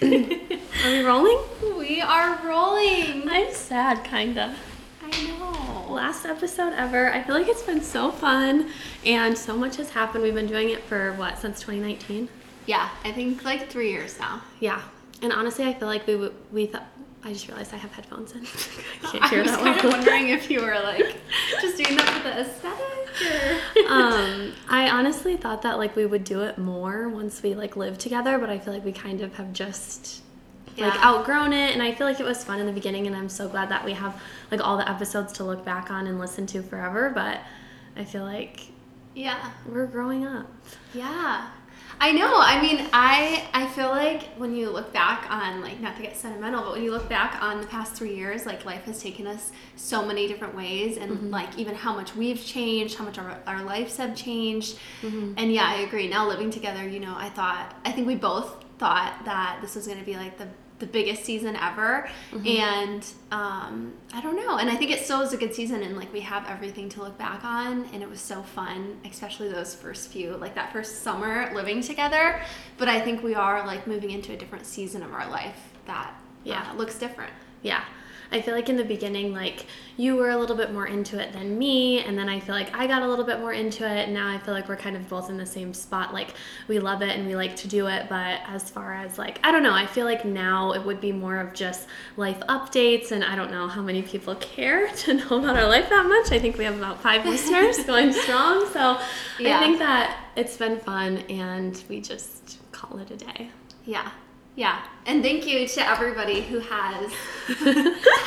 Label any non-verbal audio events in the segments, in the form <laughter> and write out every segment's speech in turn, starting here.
<laughs> Are we rolling? We are rolling. I'm sad, kinda. I know. Last episode ever. I feel like it's been so fun and so much has happened. We've been doing it for what, since 2019? Yeah, I think like three years now. Yeah. And honestly, I feel like we w- we thought. I just realized I have headphones in. <laughs> I can't <laughs> I hear was that kind of well. wondering if you were like just doing that for the aesthetic <laughs> um, I honestly thought that like we would do it more once we like live together, but I feel like we kind of have just like Yeah. outgrown it and I feel like it was fun in the beginning and I'm so glad that we have like all the episodes to look back on and listen to forever, but I feel like yeah. we're growing up. Yeah. I know. I mean, I I feel like when you look back on like not to get sentimental, but when you look back on the past 3 years, like life has taken us so many different ways and mm-hmm. like even how much we've changed, how much our, our lives have changed. Mm-hmm. And yeah, I agree. Now living together, you know, I thought I think we both thought that this was going to be like the the biggest season ever. And um, i don't know. And i think it still is a good season and like we have everything to look back on. And it was so fun especially those first few like that first summer living together. But i think we are like moving into a different season of our life that Yeah. uh, looks different. Yeah. I feel like in the beginning, like you were a little bit more into it than me, and then I feel like I got a little bit more into it. And now I feel like we're kind of both in the same spot. Like we love it and we like to do it, but as far as like, I don't know, I feel like now it would be more of just life updates, and I don't know how many people care <laughs> to know about our life that much. I think we have about five listeners <laughs> going strong. So Yeah. I think that it's been fun, and we just call it a day. yeah yeah and thank you to everybody who has <laughs>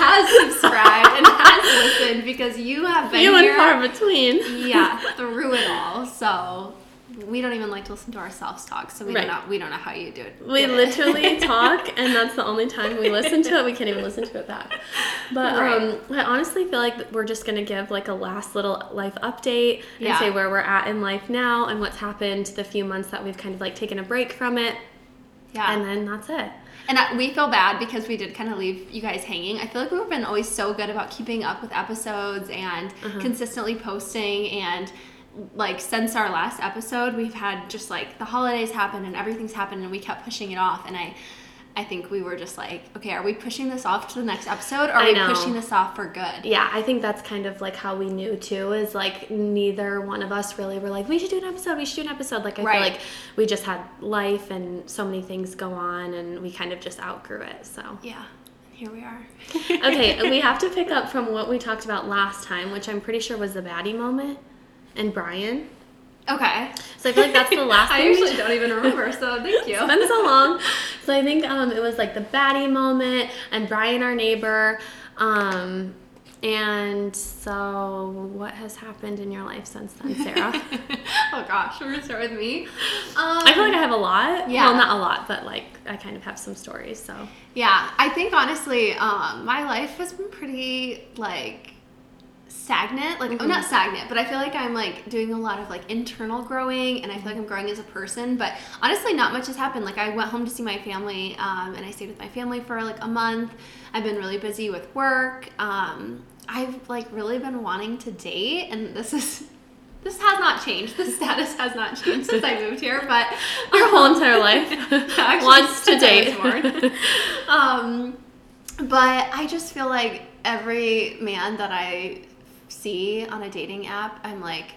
has subscribed and has listened because you have been Few and far between. yeah, <laughs> through it all. So we don't even like to listen to ourselves talk, so we Right. don't know we don't know how you do it. We literally <laughs> talk, and that's the only time we listen to it. We can't even listen to it back. But Right. um, I honestly feel like we're just gonna give like a last little life update and Yeah. say where we're at in life now and what's happened the few months that we've kind of like taken a break from it, yeah. and then that's it. And I, we feel bad because we did kind of leave you guys hanging. I feel like we've been always so good about keeping up with episodes and Uh-huh. consistently posting. And like since our last episode, we've had just like the holidays happen and everything's happened, and we kept pushing it off. And I, I think we were just like, okay, are we pushing this off to the next episode? Or are we pushing this off for good? Yeah, I think that's kind of like how we knew too. Is like neither one of us really were like we should do an episode. We should do an episode. Like I Right. feel like we just had life and so many things go on, and we kind of just outgrew it. So. Yeah. Here we are. <laughs> okay, <laughs> we have to pick up from what we talked about last time, which I'm pretty sure was the baddie moment and Brian. Okay. So I feel like that's the <laughs> last I usually don't even remember, so thank <laughs> you. It's been so long. So I think um, it was like the baddie moment and Brian, our neighbor. Um, and so, what has happened in your life since then, Sarah? <laughs> oh gosh, we're gonna start with me. Um, I feel like I have a lot. Yeah. Well, not a lot, but like I kind of have some stories. So yeah, I think honestly, um, my life has been pretty like stagnant. Like Mm-hmm. I'm not stagnant, but I feel like I'm like doing a lot of like internal growing, and I feel like I'm growing as a person. But honestly, not much has happened. Like I went home to see my family, um, and I stayed with my family for like a month. I've been really busy with work. Um, I've like really been wanting to date, and this is. <laughs> This has not changed. The status has not changed since I moved here, but <laughs> your whole entire life <laughs> Actually, wants to date. um, but I just feel like every man that I see on a dating app, I'm like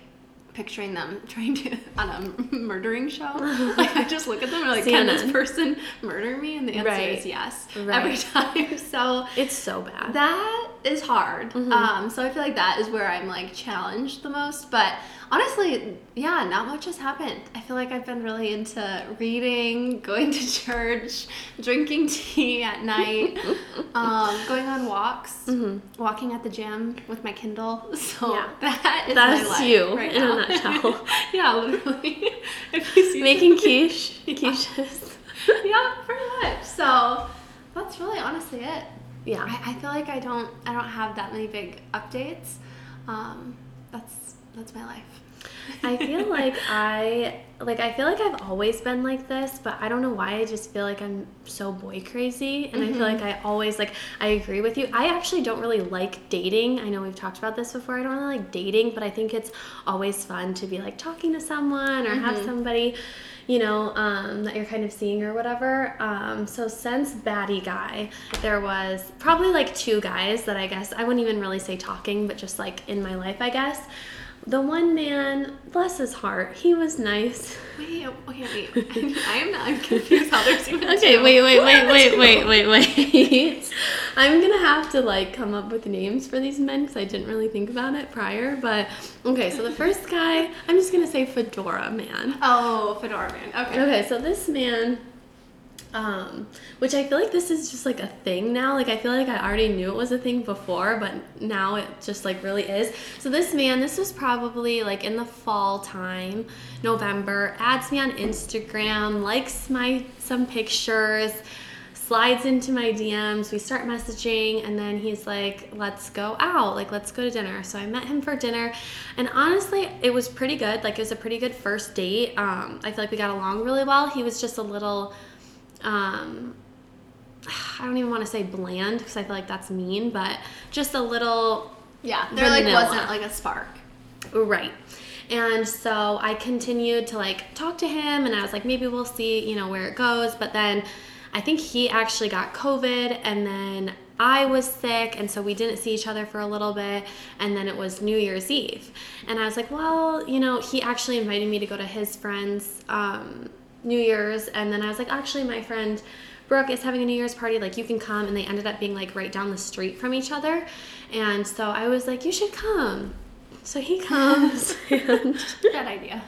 picturing them <laughs> trying to on a murdering show. <laughs> like I just look at them and like, can this person murder me? And the answer Right. is yes Right. every <laughs> time. So it's so bad. that is hard. Mm-hmm. Um, so I feel like that is where I'm like challenged the most. But honestly, yeah, not much has happened. I feel like I've been really into reading, <laughs> going to church, drinking tea at night, <laughs> um, going on walks, walking at the gym with my Kindle. <laughs> So Mm-hmm. Yeah. that is my That's life you right in a nutshell. yeah, literally. if you see Making quiche, quiches. yeah, pretty much. So that's really honestly it. Yeah. I, I feel like I don't I don't have that many big updates. Um, that's that's my life. I feel <laughs> like I like I feel like I've always been like this, but I don't know why I just feel like I'm so boy crazy and I feel like I always like I agree with you. I actually don't really like dating. I know we've talked about this before. I don't really like dating, but I think it's always fun to be like talking to someone or have somebody you know, um, that you're kind of seeing or whatever. Um, so since Baddie Guy, there was probably like two guys that I guess I wouldn't even really say talking, but just like in my life, I guess. The one man, bless his heart, he was nice. Wait, okay, wait. I am not I'm confused how there's even Okay, two. wait, wait, wait, wait, <laughs> wait, wait, wait. I'm gonna have to like come up with names for these men because I didn't really think about it prior. But okay, so the first guy, I'm just gonna say Fedora Man. Oh, Fedora Man. Okay. Okay, so this man, um, which I feel like this is just like a thing now. Like I feel like I already knew it was a thing before, but now it just like really is. So this man, this was probably like in the fall time, November, adds me on Instagram, likes my some pictures, slides into my DMs. We start messaging, and then he's like, "Let's go out. Like let's go to dinner." So I met him for dinner, and honestly, it was pretty good. Like it was a pretty good first date. Um, I feel like we got along really well. He was just a little um <sighs> I don't even want to say bland because I feel like that's mean, but just a little Yeah, there like wasn't like a spark. right. And so I continued to like talk to him and I was like maybe we'll see, you know, where it goes, but then I think he actually got COVID and then I was sick and so we didn't see each other for a little bit and then it was New Year's Eve. And I was like, well, you know, he actually invited me to go to his friend's um, New Year's and then I was like, actually my friend Brooke is having a New Year's party, like you can come and they ended up being like right down the street from each other. And so I was like, you should come. So he comes <laughs> and Bad idea.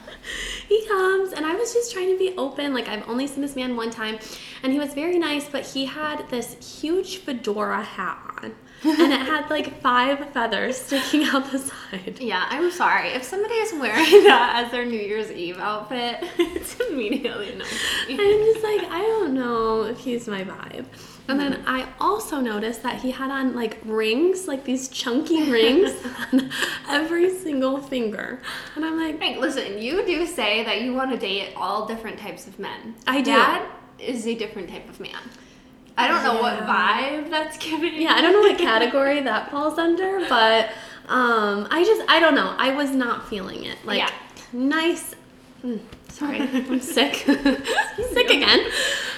he comes and I was just trying to be open. Like I've only seen this man one time and he was very nice, but he had this huge fedora hat on. And it had like five feathers sticking out the side. Yeah, I'm sorry. If somebody is wearing that as their New Year's Eve outfit, <laughs> it's immediately annoying. I'm just like, I don't know if he's my vibe. And then I also noticed that he had on like rings, like these chunky rings <laughs> on every single finger. And I'm like, Hey, listen, you do say that you want to date all different types of men. I do. That is a different type of man. I don't know what vibe that's giving. yeah, I don't know what category that falls under, but um, I just, I don't know. I was not feeling it. Like, Yeah. nice. mm, Sorry, I'm <laughs> sick. sick again.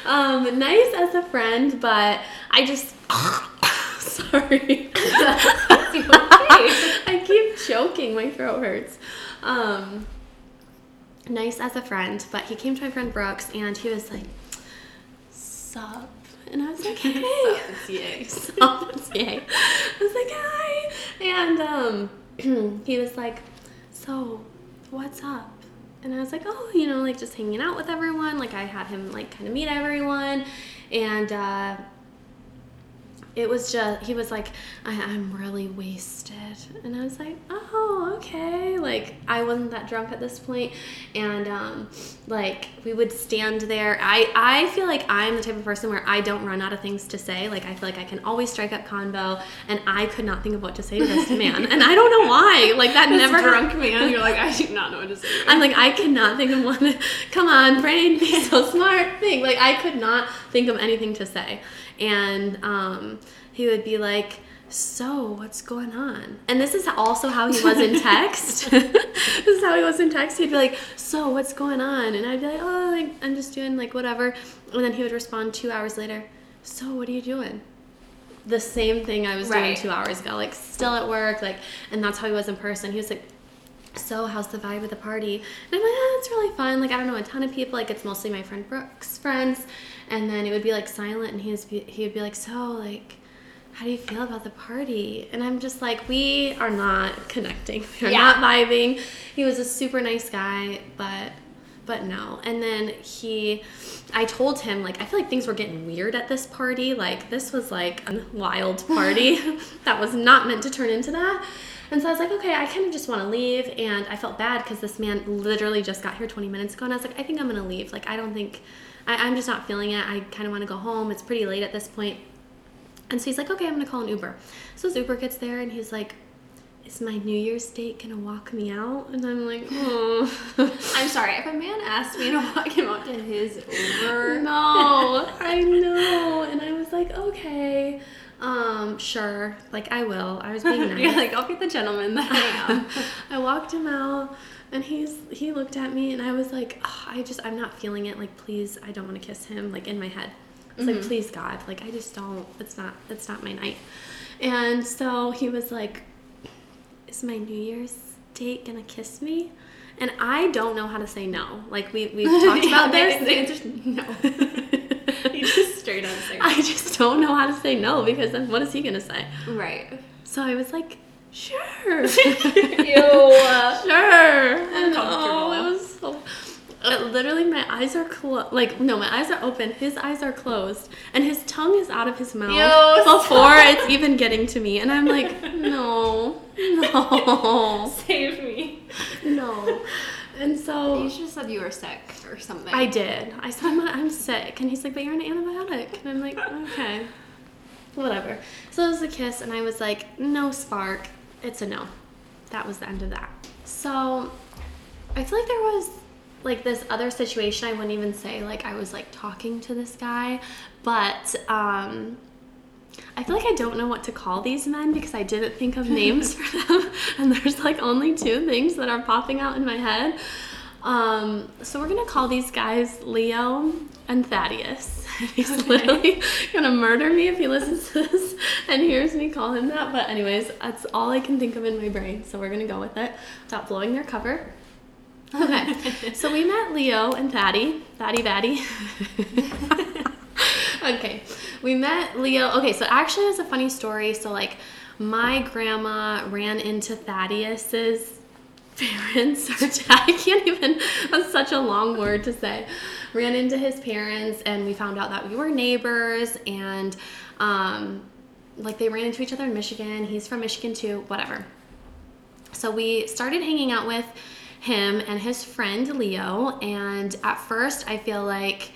Um, nice as a friend, but I just. <laughs> Sorry. I keep choking. My throat hurts. Um, nice as a friend, but he came to my friend Brooke's and he was like, "Sup," and I was like, <laughs> "Hey." Yay. Soft, yay. I was like, hi. And um, <clears throat> he was like, so, what's up? And I was like, oh, you know, like just hanging out with everyone. Like I had him like kind of meet everyone. And uh, it was just, he was like, I, I'm really wasted. And I was like, oh, okay. Like I wasn't that drunk at this point. And um, like we would stand there. I, I feel like I'm the type of person where I don't run out of things to say. Like I feel like I can always strike up convo. And I could not think of what to say to this <laughs> man. And I don't know why. Like that This never drunk man, you're like, I do not know what to say. I'm like, I cannot think of one. <laughs> Come on, brain, be so <laughs> smart. Think like I could not think of anything to say, and um, he would be like, "So, what's going on?" And this is also how he was in text. <laughs> this is how he was in text. He'd be like, "So, what's going on?" And I'd be like, "Oh, like I'm just doing like whatever," and then he would respond two hours later, "So, what are you doing?" The same thing I was doing two hours ago, like still at work, like, and that's how he was in person. He was like, so how's the vibe at the party? And I'm like, oh, it's really fun. Like I don't know a ton of people. Like it's mostly my friend Brooke's friends. And then it would be like silent, and he was he would be like, so like, how do you feel about the party? And I'm just like, we are not connecting. <laughs> We're Yeah. not vibing. He was a super nice guy, but but no. And then he, I told him like I feel like things were getting weird at this party. Like this was like a wild party <laughs> <laughs> that was not meant to turn into that. And so I was like, okay, I kind of just want to leave. And I felt bad because this man literally just got here 20 minutes ago. And I was like, I think I'm going to leave. Like, I don't think, I, I'm just not feeling it. I kind of want to go home. It's pretty late at this point. And so he's like, okay, I'm going to call an Uber. So his Uber gets there and he's like, is my New Year's date to walk me out? And I'm like, oh. I'm sorry. If a man asked me to walk him out to his Uber, No, I know. And I was like, okay, um, sure. Like, I will. I was being <laughs> nice. you're like, I'll be the gentleman that I am. I walked him out And he's he looked at me and I was like, "Ugh, I just I'm not feeling it. Like, please, I don't want to kiss him. Like in my head, it's like, mm-hmm. please God, like I just don't. It's not it's not my night. And so he was like, "Is my New Year's date gonna kiss me?" And I don't know how to say no. Like we we've <laughs> talked Yeah, about this. the answer's no. <laughs> You just straight on say I just don't know how to say no because then what is he gonna say? Right. So I was like, sure. <laughs> Ew. Sure. And Uncomfortable. oh, it was. Uh, literally, my eyes are closed. Like, no, my eyes are open. His eyes are closed, and his tongue is out of his mouth Ew, before stop. it's even getting to me. And I'm like, <laughs> no, no, Save me. no. And so You should have said you were sick or something. I did. I said, I'm, I'm sick. And he's like, but you're on an antibiotic. And I'm like, okay. Whatever. So it was a kiss, and I was like, no spark. It's a no. That was the end of that. So I feel like there was like this other situation. I wouldn't even say like I was like talking to this guy, but um, I feel like I don't know what to call these men because I didn't think of names for <laughs> them, and there's like only two things that are popping out in my head. Um, so we're gonna call these guys Leo and Thaddeus. <laughs> He's literally gonna murder me if he listens to this and hears me call him that. But anyways, that's all I can think of in my brain. So we're gonna go with it without blowing their cover. Okay, so we met Leo and Thaddy, Thaddy Vaddy. <laughs> okay, we met Leo. Okay, so actually, it was a funny story. So like, my grandma ran into Thaddeus's parents <laughs> or dad. I can't even. That's such a long word to say. Ran into his parents, and we found out that we were neighbors, and um, like they ran into each other in Michigan. He's from Michigan too. Whatever. So we started hanging out with him and his friend Leo. And at first, I feel like,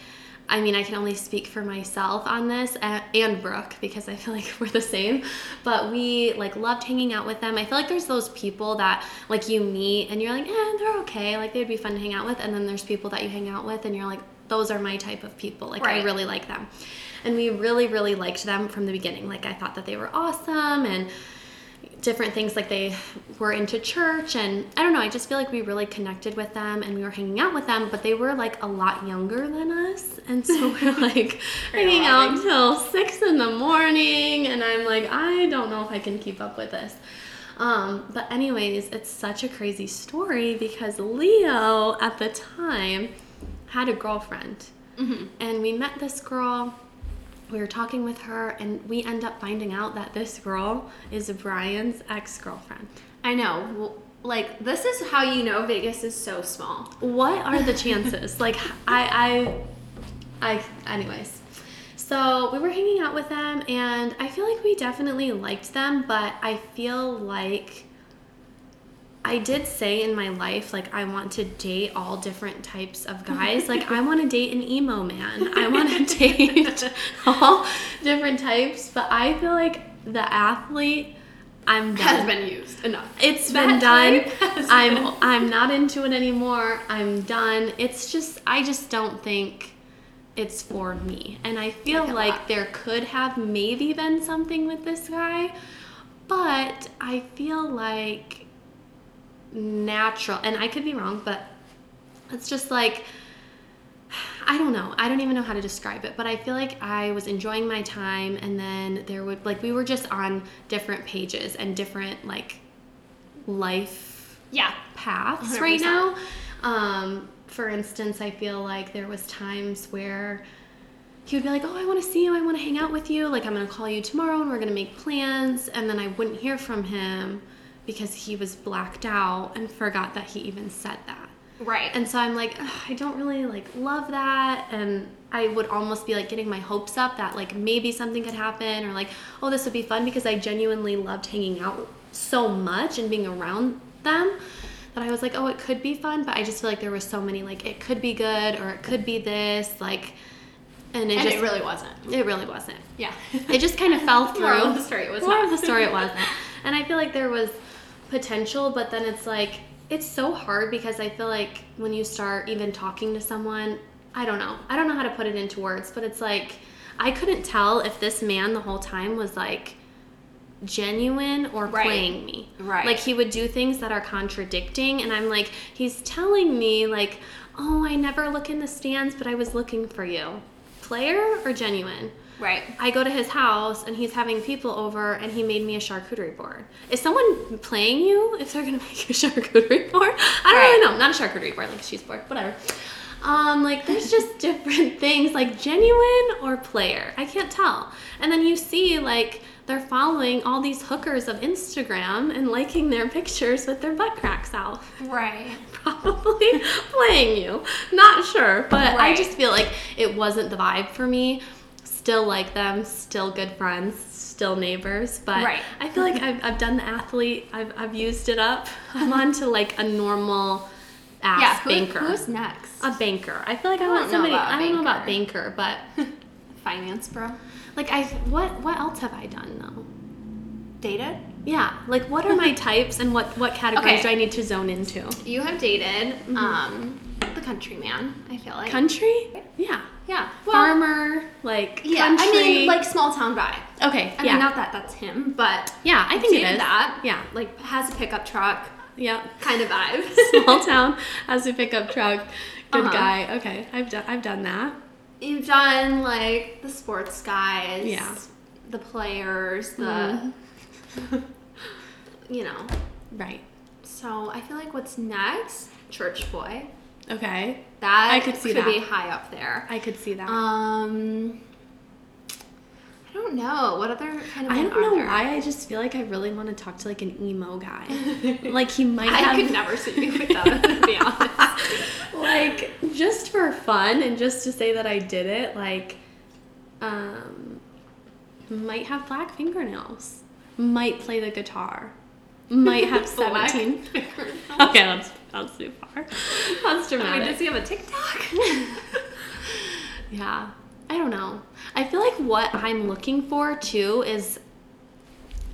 I mean, I can only speak for myself on this and Brooke because I feel like <laughs> we're the same. But we like loved hanging out with them. I feel like there's those people that like you meet and you're like, eh, they're okay. Like they'd be fun to hang out with. And then there's people that you hang out with and you're like, those are my type of people. Like I really like them. And we really, really liked them from the beginning. Like I thought that they were awesome and different things like they were into church and I don't know, I just feel like we really connected with them and we were hanging out with them, but they were like a lot younger than us. And so <laughs> we're like hanging out till six in the morning and I'm like, I don't know if I can keep up with this. Um, but anyways, it's such a crazy story because Leo at the time had a girlfriend. And we met this girl we were talking with her and we end up finding out that this girl is Brian's ex-girlfriend. I know. Like this is how you know Vegas is so small. What are the chances? like <laughs> I I I anyways. So we were hanging out with them and I feel like we definitely liked them, but I feel like I did say in my life, like, I want to date all different types of <laughs> guys. Like, I want to date an emo man. I want to <laughs> date all different types. But I feel like the athlete, I'm done. Has been used enough. It's That been done. <laughs> I'm been- I'm not into it anymore. I'm done. It's just I just don't think it's for me. And I feel Like like there could have maybe been something with this guy, but I feel like natural and I could be wrong, but it's just like I don't know. I don't even know how to describe it, but I feel like I was enjoying my time and then there would like we were just on different pages and different like life Yeah. paths 100%. right now. Um, for instance, I feel like there was times where he would be like, "Oh, I want to see you. I want to hang out with you. Like I'm going to call you tomorrow and we're going to make plans." And then I wouldn't hear from him because he was blacked out and forgot that he even said that. Right. And so I'm like, I don't really like love that. And I would almost be like getting my hopes up that like maybe something could happen or like, oh, this would be fun because I genuinely loved hanging out so much and being around them that I was like, oh, it could be fun. But I just feel like there was so many like it could be good or it could be this like, and it and just it really wasn't. it really wasn't. Yeah. It just kind <laughs> of fell through. Of the story, it was not. of the story, it wasn't. <laughs> And I feel like there was potential, but then it's like it's so hard because I feel like when you start even talking to someone, I don't know. I don't know how to put it into words, but it's like I couldn't tell if this man the whole time was like genuine or Right. playing me. Right. Like he would do things that are contradicting and I'm like he's telling me like, "Oh, I never look in the stands, but I was looking for you." Player or genuine? Right. I go to his house and he's having people over and he made me a charcuterie board. Is someone playing you if they're gonna <laughs> make you a charcuterie board? I don't Right. really know. Not a charcuterie board, like a cheese board, whatever. Um, like there's just <laughs> different things, like genuine or player. I can't tell. And then you see like they're following all these hookers of Instagram and liking their pictures with their butt cracks out Right. <laughs> probably playing you. Not sure, but I just feel like it wasn't the vibe for me. Still like them, still good friends, still neighbors, but Right. I feel like I've, I've done the athlete, I've, I've used it up. <laughs> I'm on to like a normal ass Yeah. Who, banker. Who's next? a banker. I feel like I, I want somebody. I don't know about banker. but <laughs> Finance bro. like I, what what else have I done though? Dated. Yeah, like what are my <laughs> types and what what categories Okay. do I need to zone into? You have dated Mm-hmm. um the country man. I feel like. Country? Yeah. yeah. Well, Farmer, like yeah. country. I mean, like small town guy. okay, I yeah, mean, not that that's him, but yeah, I think it dated that. Yeah, Like has a pickup truck yeah. kind of vibe. <laughs> Small town has a pickup truck. Good Uh-huh. guy. Okay, I've done I've done that. You've done like the sports guys. Yeah. The players. The. <laughs> you know. Right. So I feel like what's next? Church boy. Okay, That I could see that. be high up there. I could see that. Um, I don't know. What other kind of I don't know there? why. I just feel like I really want to talk to like an emo guy. <laughs> like he might I have could never see you with that. To be <laughs> honest. like just for fun and just to say that I did it. Like, um, might have black fingernails. Might play the guitar. Might have <laughs> seventeen. fingernails. okay, that's that's too far. <laughs> That's I mean, dramatic. does he have a TikTok? <laughs> <laughs> Yeah. I don't know. I feel like what I'm looking for too is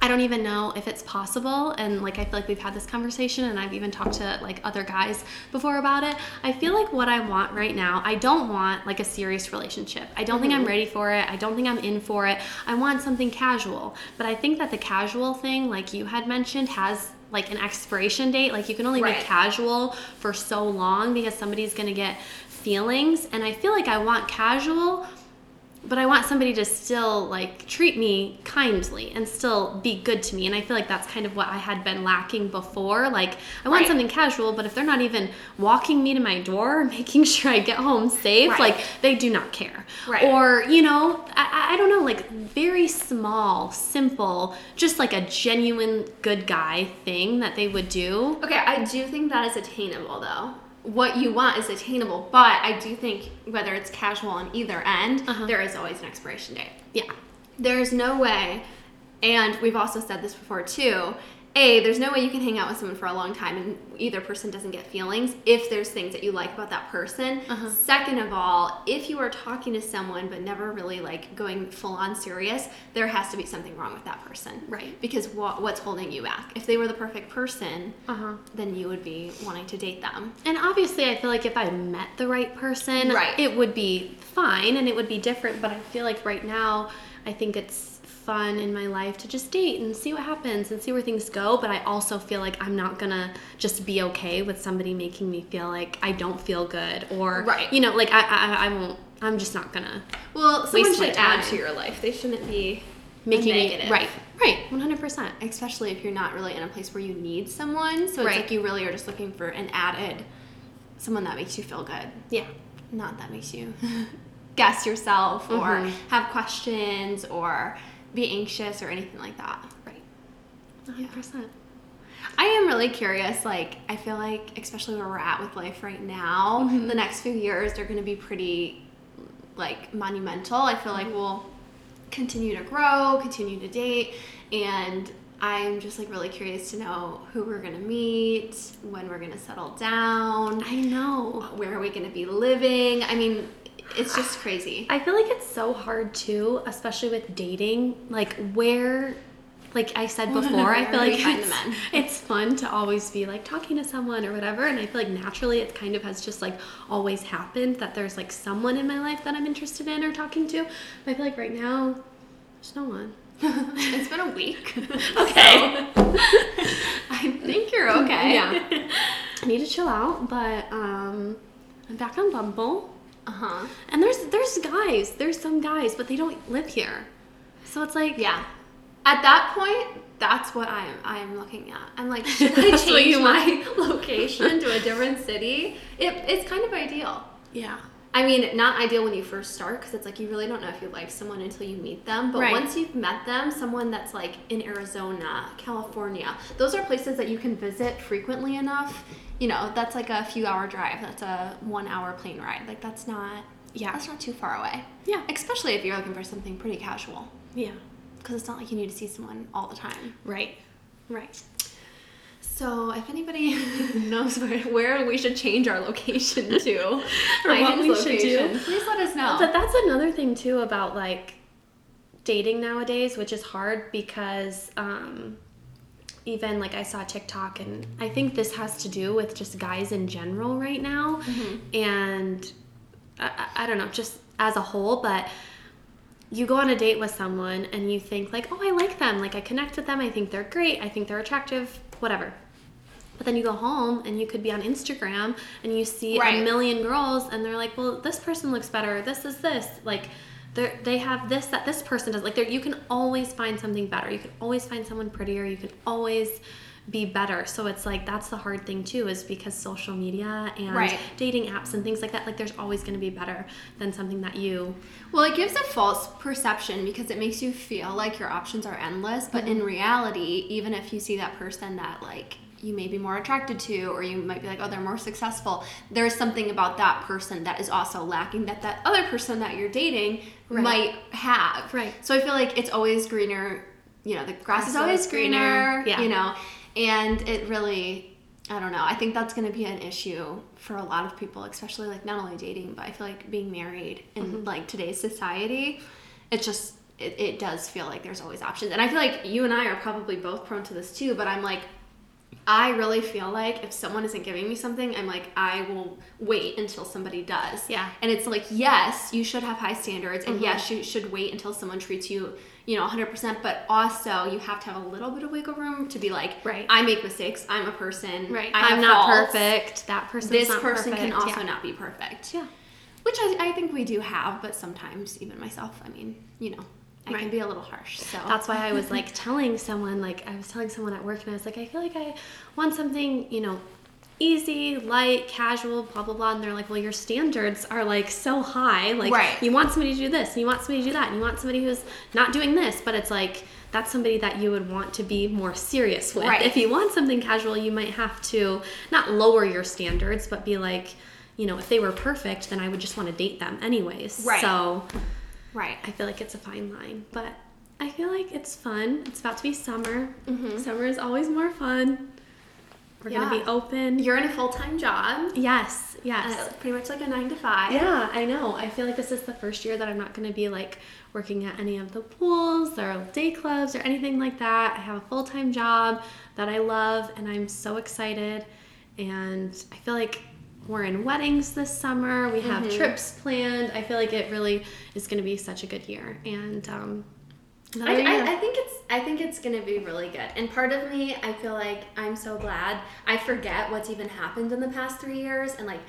I don't even know if it's possible and like I feel like we've had this conversation and I've even talked to like other guys before about it. I feel like what I want right now, I don't want like a serious relationship. I don't think I'm mm-hmm. ready for it. I don't think I'm in for it. I want something casual. But I think that the casual thing like you had mentioned has like an expiration date. Like you can only Right. be casual for so long because somebody's going to get feelings and I feel like I want casual but I want somebody to still like treat me kindly and still be good to me. And I feel like that's kind of what I had been lacking before. Like I want Right. something casual, but if they're not even walking me to my door, <laughs> making sure I get home safe, Right. like they do not care. Right. Or you know, I, I don't know, like very small, simple, just like a genuine good guy thing that they would do. Okay, I do think that is attainable though. What you want is attainable, but I do think whether it's casual on either end, Uh-huh. there is always an expiration date. Yeah. There's no way, and we've also said this before too. A, there's no way you can hang out with someone for a long time and either person doesn't get feelings if there's things that you like about that person. Uh-huh. Second of all, if you are talking to someone but never really like going full on serious, there has to be something wrong with that person. Right. Because what, what's holding you back? If they were the perfect person, Uh huh. then you would be wanting to date them. And obviously, I feel like if I met the right person, Right. it would be fine and it would be different. But I feel like right now, I think it's fun in my life to just date and see what happens and see where things go. But I also feel like I'm not gonna just be okay with somebody making me feel like I don't feel good or, Right. you know, like I, I, I won't. I'm just not gonna Well, someone should add to your life. They shouldn't be making negative. right, right, 100. percent especially if you're not really in a place where you need someone. So it's Right. like you really are just looking for an added someone that makes you feel good, Yeah, not that makes you <laughs> guess yourself or Mhm. have questions or be anxious or anything like that. right, 100. percent I am really curious. Like, I feel like, especially where we're at with life right now, Mhm. the next few years they're going to be pretty, like, monumental. I feel like we'll continue to grow, continue to date, and I'm just like really curious to know who we're going to meet, when we're going to settle down, I know. where are we going to be living. I mean, it's just crazy. I feel like it's so hard too, especially with dating. Like where, like I said <laughs> before, I feel like it's, <laughs> it's fun to always be like talking to someone or whatever. And I feel like naturally it kind of has just like always happened that there's like someone in my life that I'm interested in or talking to. But I feel like right now, there's no one. <laughs> it's been a week. Okay. I think you're okay. Yeah. I need to chill out, but um, I'm back on Bumble. Uh huh. And there's there's guys, there's some guys, but they don't live here. So it's like Yeah. At that point, that's what I am. I am looking at. I'm like, <laughs> should I change my <laughs> location to a different city? It, it's kind of ideal. yeah. I mean, not ideal when you first start because it's like you really don't know if you like someone until you meet them. But Right. once you've met them, someone that's like in Arizona, California, those are places that you can visit frequently enough. You know, that's like a few hour drive. That's a one hour plane ride. Like that's not. Yeah. That's not too far away. Yeah. Especially if you're looking for something pretty casual. Yeah. Because it's not like you need to see someone all the time. Right. Right. So if anybody <laughs> knows where, where we should change our location to, <laughs> Or what we should do. please let us know. But that's another thing too about like dating nowadays, which is hard because um, even like I saw TikTok, and I think this has to do with just guys in general right now, and I, I I don't know, just as a whole, but. You go on a date with someone and you think like, "Oh, I like them. Like I connect with them. I think they're great. I think they're attractive. Whatever." But then you go home and you could be on Instagram and you see Right. a million girls and they're like, well, this person looks better. This is this. Like, they they have this that this person does. Like, there you can always find something better. You can always find someone prettier. You can always be better. So it's like that's the hard thing too, is because social media and Right. dating apps and things like that. Like, there's always going to be better than something that you. Well, it gives a false perception because it makes you feel like your options are endless, but in mm-hmm. reality, even if you see that person that like you may be more attracted to or you might be like, "Oh, they're more successful." There's something about that person that is also lacking that that other person that you're dating Right. might have. Right. So I feel like it's always greener, you know, the grass, is always greener. greener, Yeah. you know. And it really I don't know. I think that's going to be an issue for a lot of people, especially like not only dating, but I feel like being married in Mm-hmm. like today's society. It just it, it does feel like there's always options, and I feel like you and I are probably both prone to this too. But I'm like, I really feel like if someone isn't giving me something, I'm like, I will wait until somebody does. Yeah. Mm-hmm. And it's like, yes, you should have high standards, and yes, you should wait until someone treats you, you know, 100%. But also, you have to have a little bit of wiggle room to be like, Right. I make mistakes. I'm a person. Right. I I'm not faults. perfect. That person. This not person can also Yeah. not be perfect. Yeah. Which I, I think we do have, but sometimes even myself, I mean, you know, I can be a little harsh. So That's why I was <laughs> like telling someone, like I was telling someone at work, and I was like, I feel like I want something, you know, easy, light, casual, blah blah blah. And they're like, well, your standards are like so high. Like Right. you want somebody to do this, and you want somebody to do that, and you want somebody who's not doing this, but it's like that's somebody that you would want to be more serious with. Right. If you want something casual, you might have to not lower your standards, but be like, you know, if they were perfect, then I would just want to date them anyways. Right. So right. I feel like it's a fine line, but I feel like it's fun. It's about to be summer. Summer is always more fun. We're gonna be open. You're in a full time job. yes, yes. Uh, pretty much like a nine to five. yeah, I know. I feel like this is the first year that I'm not gonna be like working at any of the pools or day clubs or anything like that. I have a full time job that I love, and I'm so excited. And I feel like we're in weddings this summer. We have trips planned. I feel like it really is gonna be such a good year. And um, I. I, I think it's I think it's gonna be really good. And part of me, I feel like I'm so glad. I forget what's even happened in the past three years, and like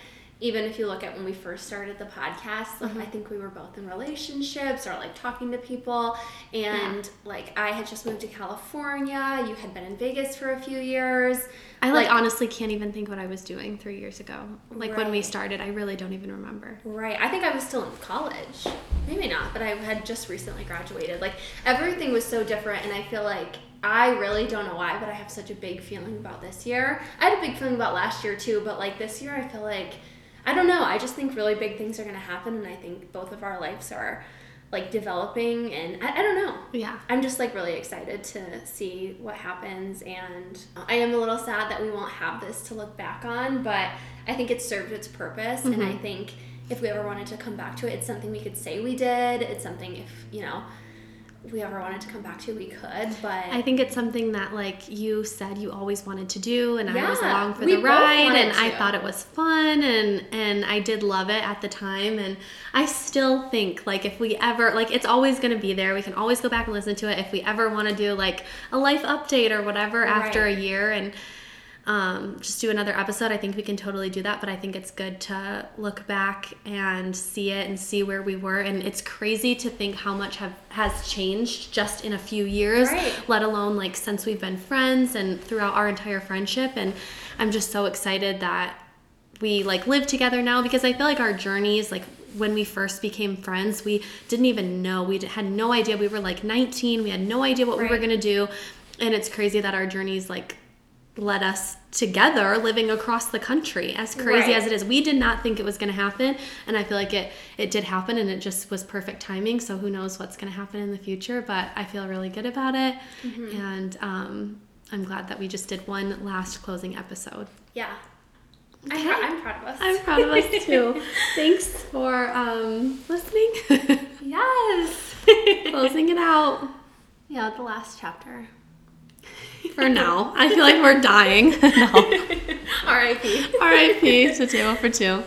even if you look at when we first started the podcast, like mm-hmm. I think we were both in relationships or like talking to people, and like I had just moved to California. You had been in Vegas for a few years. I like, honestly can't even think what I was doing three years ago. Like when we started, I really don't even remember. Right. I think I was still in college. Maybe not, but I had just recently graduated. Like everything was so different and I feel like I really don't know why, but I have such a big feeling about this year. I had a big feeling about last year too, but like this year I feel like I don't know. I just think really big things are going to happen and I think both of our lives are like developing and I, I don't know. Yeah. I'm just like really excited to see what happens, and I am a little sad that we won't have this to look back on, but I think it served its purpose, and I mm-hmm. think if we ever wanted to come back to it, it's something we could say we did. It's something if you know we ever wanted to come back to, we could. But I think it's something that like you said you always wanted to do and I was along for the ride and I thought it was fun and and I did love it at the time and I still think like if we ever like it's always going to be there. We can always go back and listen to it if we ever want to do like a life update or whatever after a year and um, just do another episode. I think we can totally do that, but I think it's good to look back and see it and see where we were. And it's crazy to think how much have has changed just in a few years, Right. let alone like since we've been friends and throughout our entire friendship. And I'm just so excited that we like live together now because I feel like our journeys like when we first became friends we didn't even know we had no idea we were like 19 we had no idea what we were going to do and it's crazy that our journeys like led us together living across the country as crazy Right. as it is we did not think it was going to happen and i feel like it it did happen and it just was perfect timing so who knows what's going to happen in the future but i feel really good about it Mm-hmm. and um, i'm glad that we just did one last closing episode yeah, I'm, Okay. I'm proud of us. I'm proud of us <laughs> too. Thanks for um, listening. <laughs> yes. Closing it out yeah, the last chapter. For now. I feel like we're dying. <laughs> no. <laughs> R.I.P. R.I.P. to Table for Two.